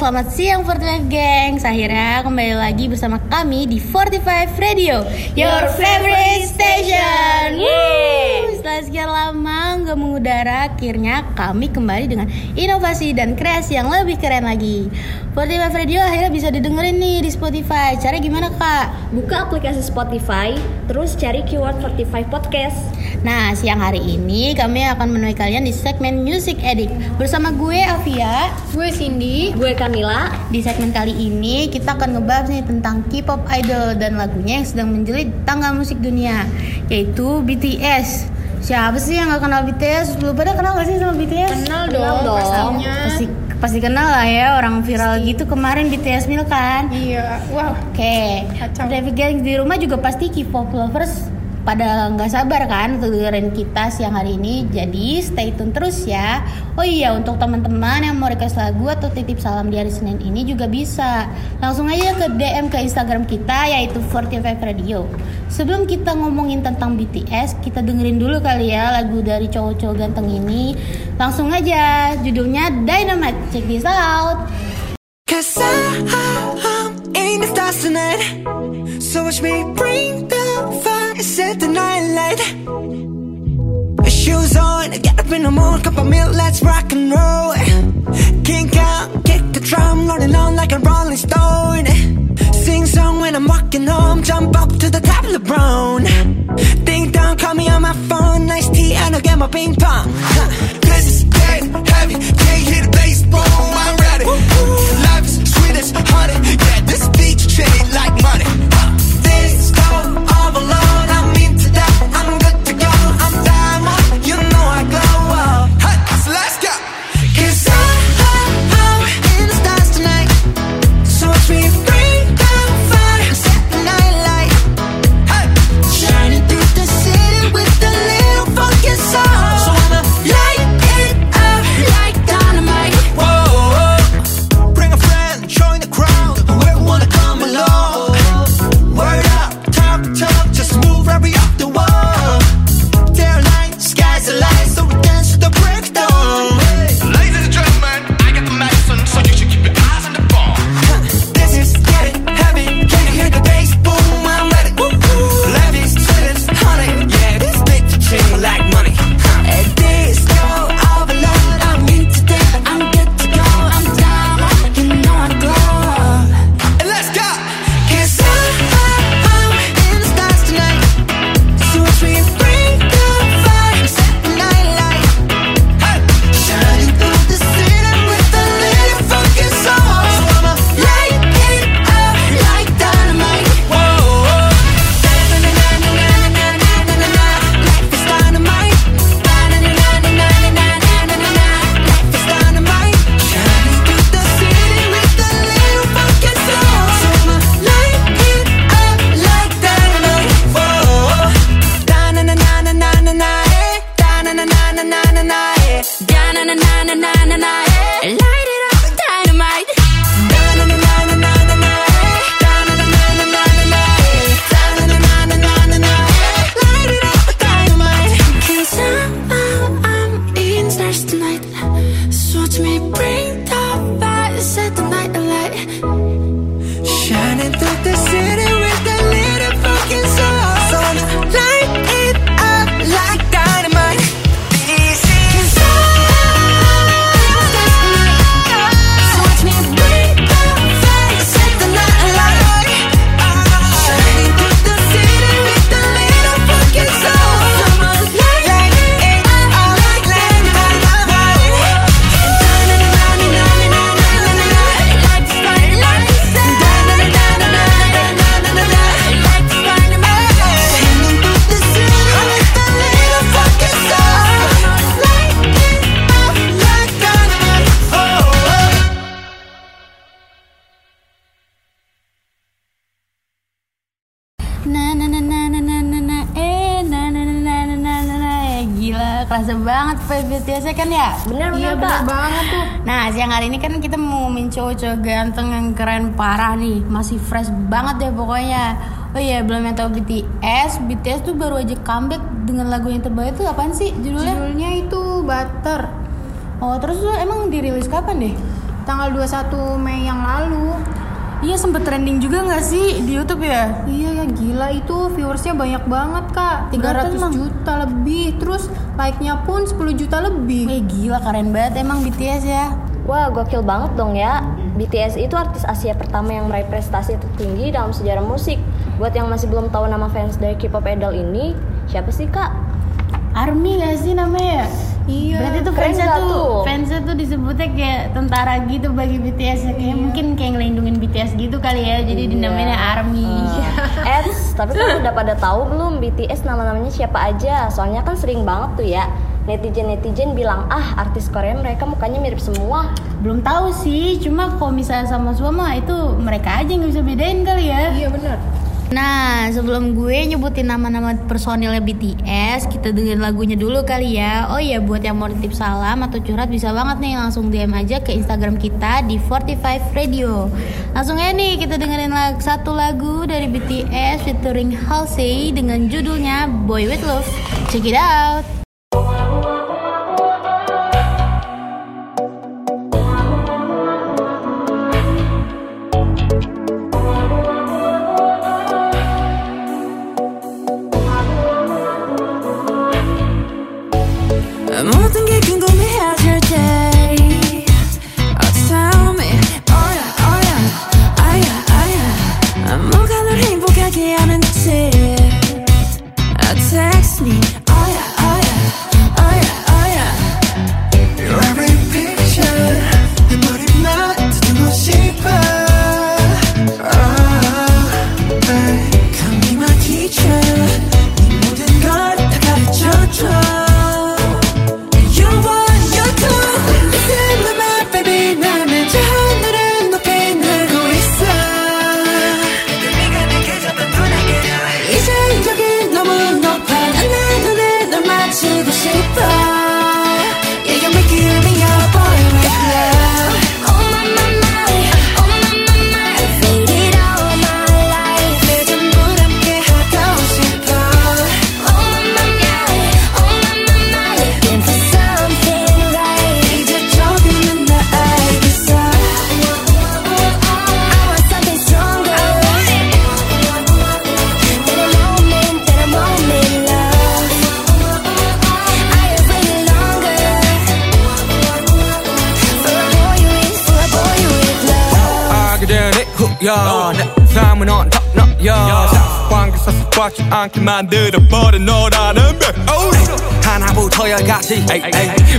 selamat siang 45 Gengs Akhirnya kembali lagi bersama kami di 45 Radio Your favorite station Woo! Setelah sekian lama nggak mengudara Akhirnya kami kembali dengan inovasi dan kreasi yang lebih keren lagi 45 Radio akhirnya bisa didengerin nih di Spotify Caranya gimana kak? Buka aplikasi Spotify, terus cari keyword 45 podcast. Nah siang hari ini kami akan menemui kalian di segmen Music Edit Bersama gue Avia Gue Cindy. Gue Camila. Di segmen kali ini kita akan ngebahas nih tentang K-pop idol dan lagunya yang sedang menjelit tangga musik dunia yaitu BTS. Siapa sih yang gak kenal BTS? Lu pada kenal gak sih sama BTS? Kenal Kenal dong, dong. pastinya. Pasti pasti kenal lah ya orang viral gitu kemarin BTS Mil kan. Iya, wah. Oke, Kacau. David Gang di rumah juga pasti K-pop lovers pada nggak sabar kan dengerin kita siang hari ini. Jadi stay tune terus ya. Oh iya untuk teman-teman yang mau request lagu atau titip salam di hari Senin ini juga bisa. Langsung aja ke DM ke Instagram kita yaitu 45 Radio. Sebelum kita ngomongin tentang BTS, kita dengerin dulu kali ya lagu dari cowok-cowok ganteng ini. Langsung aja, judulnya Dynamite. Check this out. Cause I'm in the stars tonight So watch me bring the set the night light. Shoes on, get up in the morning, cup of milk, let's rock and roll. Kink out, kick the drum, rolling on like a rolling stone. Sing song when I'm walking home, jump up to the top kerasa banget BTS kan ya Bener Iya, bener bener banget tuh. Nah siang hari ini kan kita mau ngomongin cowok-cowok ganteng yang keren parah nih Masih fresh banget deh pokoknya Oh iya belum yang tahu BTS BTS tuh baru aja comeback dengan lagu yang terbaik tuh apaan sih judulnya? Judulnya itu Butter. Oh terus tuh emang dirilis kapan deh? tanggal 21 Mei yang lalu. Iya sempet trending juga nggak sih di YouTube ya? Iya ya gila itu viewersnya banyak banget kak 300 emang? juta lebih Terus like-nya pun 10 juta lebih Eh gila keren banget emang BTS ya. Wah, gokil banget dong ya. BTS itu artis Asia pertama yang meraih prestasi tertinggi dalam sejarah musik. Buat yang masih belum tahu nama fans dari K-pop idol ini, siapa sih kak? Army gak sih namanya? Iya Berarti tuh fansnya tuh, tuh? fansnya tuh disebutnya kayak tentara gitu bagi BTS ya. Kayak mungkin kayak ngelindungin BTS gitu kali ya. Jadi dinamainnya Army. Eits, tapi kan udah pada tahu belum BTS nama-namanya siapa aja? Soalnya kan sering banget tuh ya netizen-netizen bilang ah artis Korea mereka mukanya mirip semua. Belum tahu sih, cuma kalau misalnya sama semua itu mereka aja yang nggak bisa bedain kali ya. Iya bener Nah, sebelum gue nyebutin nama-nama personilnya BTS, kita dengerin lagunya dulu kali ya. Oh iya, buat yang mau titip salam atau curhat bisa banget nih langsung DM aja ke Instagram kita di 45 Radio. Langsung aja nih kita dengerin lag- satu lagu dari BTS featuring Halsey dengan judulnya Boy With Love. Check it out. 야 내 삶은 언덕너야 관계사 습관치 않게 만들어버린 너라는 배 하나부터 열까지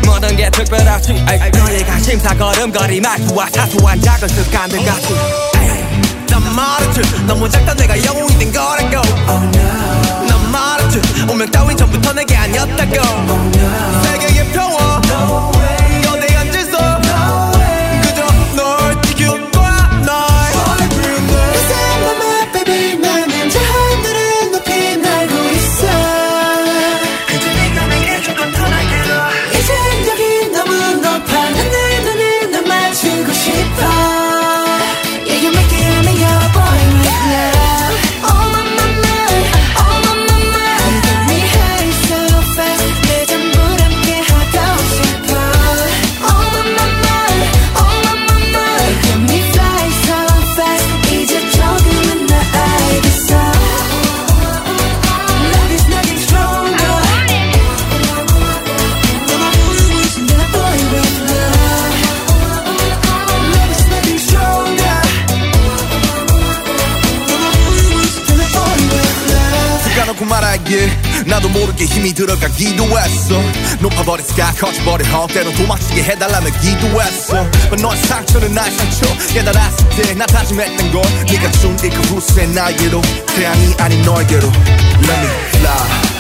모든 게 특별하지 너희가 심사 걸음거리 말투와 사소한 작은 습관들 같이 난 말했지 너무 작다 내가 영웅이 된 거라고. 난 말했지 운명 따윈 전부터 내게 아니었다고. 세계의 평화. 거 모르게 힘이 들어가 기도 했어. 높아버린 스카 커져버린 헛 때론 도망치게 해달라며 기도했어. But 너의 상처는 나의 상처. 깨달았을 때 나 다짐했던 건 네가 준이그 후세 나에게로. 태양이 아닌 너에게로. Let me fly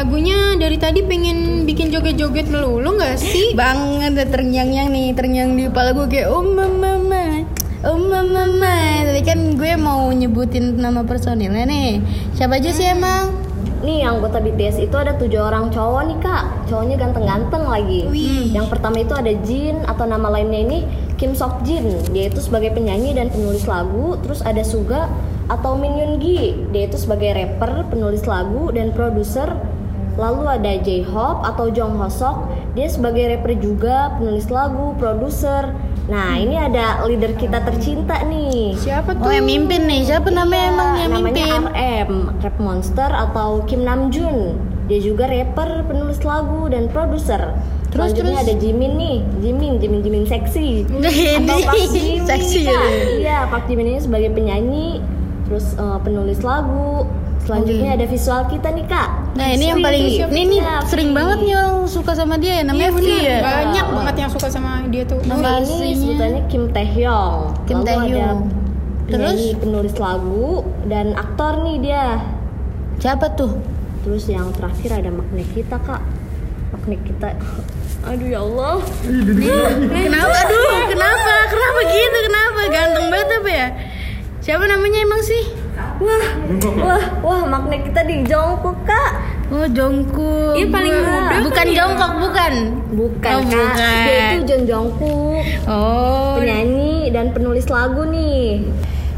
lagunya dari tadi pengen bikin joget-joget melulu nggak sih? banget udah terngiang-ngiang nih terngiang di kepala gue kayak oh mama mama oh mama mama tadi kan gue mau nyebutin nama personilnya nih. Siapa aja sih emang? Nih anggota BTS itu ada tujuh orang cowok nih kak. Cowoknya ganteng-ganteng lagi. Yang pertama itu ada Jin atau nama lainnya ini Kim Sok Jin. Dia itu sebagai penyanyi dan penulis lagu. Terus ada Suga atau Min Yoon Gi. Dia itu sebagai rapper, penulis lagu, dan produser Lalu ada J-Hope atau Jong Ho Sok Dia sebagai rapper juga, penulis lagu, produser Nah ini ada leader kita tercinta nih Siapa oh tuh? yang mimpin nih siapa namanya Iya, emang yang namanya mimpin RM, Rap Monster atau Kim Namjoon. Dia juga rapper, penulis lagu dan produser. Terus, Selanjutnya terus? ada Jimin nih, Jimin, Jimin Jimin seksi. Ini Atau Park Jimin, seksi Kak. ya. Iya, Park Jimin ini sebagai penyanyi, terus eh, penulis lagu. Selanjutnya ada visual kita nih kak. Nah ini yang paling ini nih Iya, sering banget nih orang suka sama dia ya namanya Iya bener, ya. banyak banget yang suka sama dia tuh. Nama Ini sebutannya Kim Taehyung. Kim Lalu Taehyung. ada Terus? penulis lagu dan aktor nih dia. Siapa tuh? Terus yang terakhir ada magnet kita kak Magnet kita Aduh ya Allah Kenapa? Aduh, kenapa? Kenapa gitu? Kenapa? Ganteng banget apa ya? Siapa namanya emang sih? Wah Wah Wah magnet kita di Jongkok kak Oh Jongkook. Iya, paling muda Bukan kan ya? Jongkok, bukan. Bukan Oh, kak bukan. Dia itu John Jongkook Oh. Penyanyi dan penulis lagu nih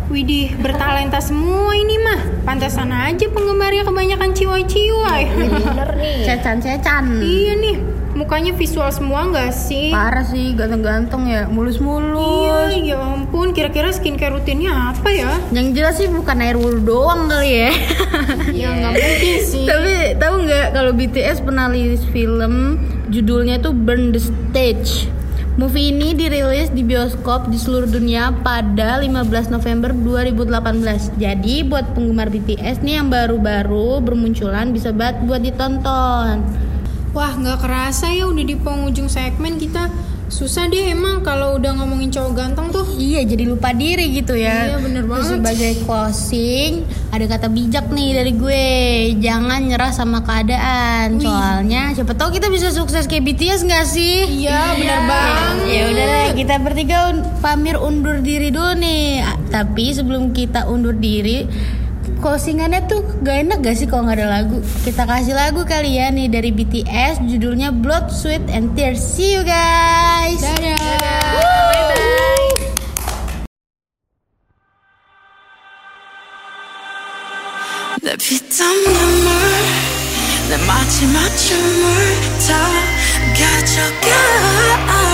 Widih, bertalenta semua ini mah. Pantesan aja penggemarnya kebanyakan ciwai-ciwai. Bener nih Cecan-cecan. iya nih, mukanya visual semua nggak sih? Parah sih, ganteng-ganteng ya, Iya, mulus-mulus. ya ampun. Kira-kira skincare rutinnya apa ya? Yang jelas sih bukan air wudhu doang kali ya. Ya nggak mungkin sih. Tapi tahu nggak kalau BTS pernah rilis film judulnya tuh Burn the Stage. Movie ini dirilis di bioskop di seluruh dunia pada 15 November 2018. Jadi buat penggemar BTS nih yang baru-baru bermunculan bisa banget buat ditonton. Wah, nggak kerasa ya udah di penghujung segmen kita. Susah deh emang kalau udah ngomongin cowok ganteng tuh. Iya, jadi lupa diri gitu ya. Iya, bener Terus banget. Sebagai closing, ada kata bijak nih dari gue. Jangan nyerah sama keadaan. Soalnya siapa tahu kita bisa sukses kayak BTS nggak sih? Iya, bener banget. Ya udah deh, kita bertiga un- pamir undur diri dulu nih. Tapi sebelum kita undur diri, closingannya tuh gak enak gak sih kalau nggak ada lagu? Kita kasih lagu kali ya nih dari BTS, judulnya Blood, Sweat, and Tears. See you guys. Dadah. 내 피땀 눈물 내 마지막 춤을 다 가져가 가.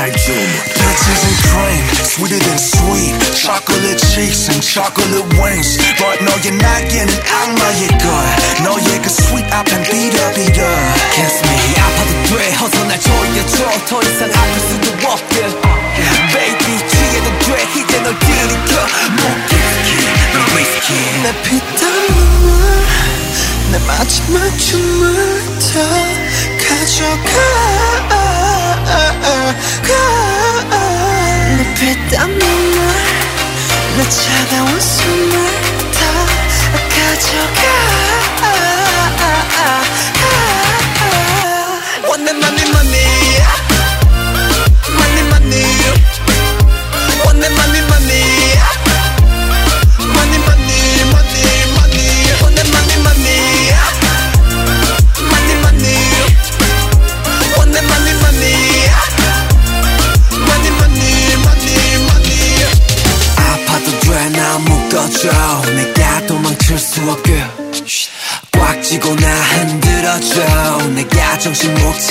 벌받게 할줄 Peaches and cream, sweeter than sweet Chocolate cheeks and chocolate wings But 너의 날개는 악마의 거야 너의 그 sweet 앞엔 비려비려 Kiss me 아파도 돼 어서 날 조여줘 더 이상 아플 수도 없게 Baby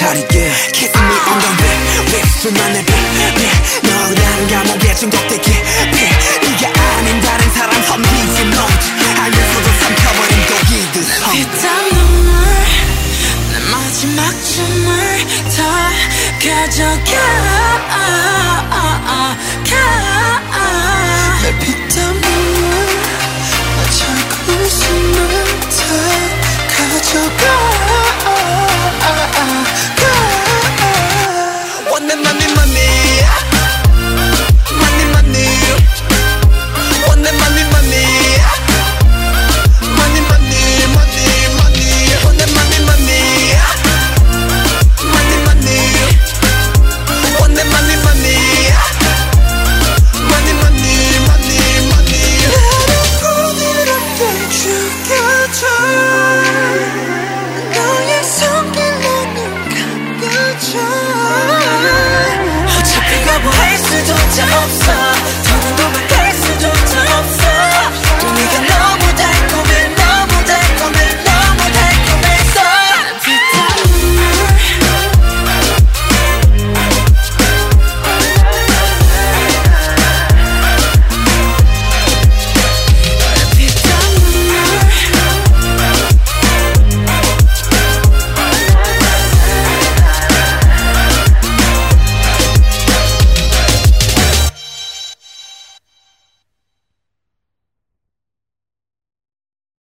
tight.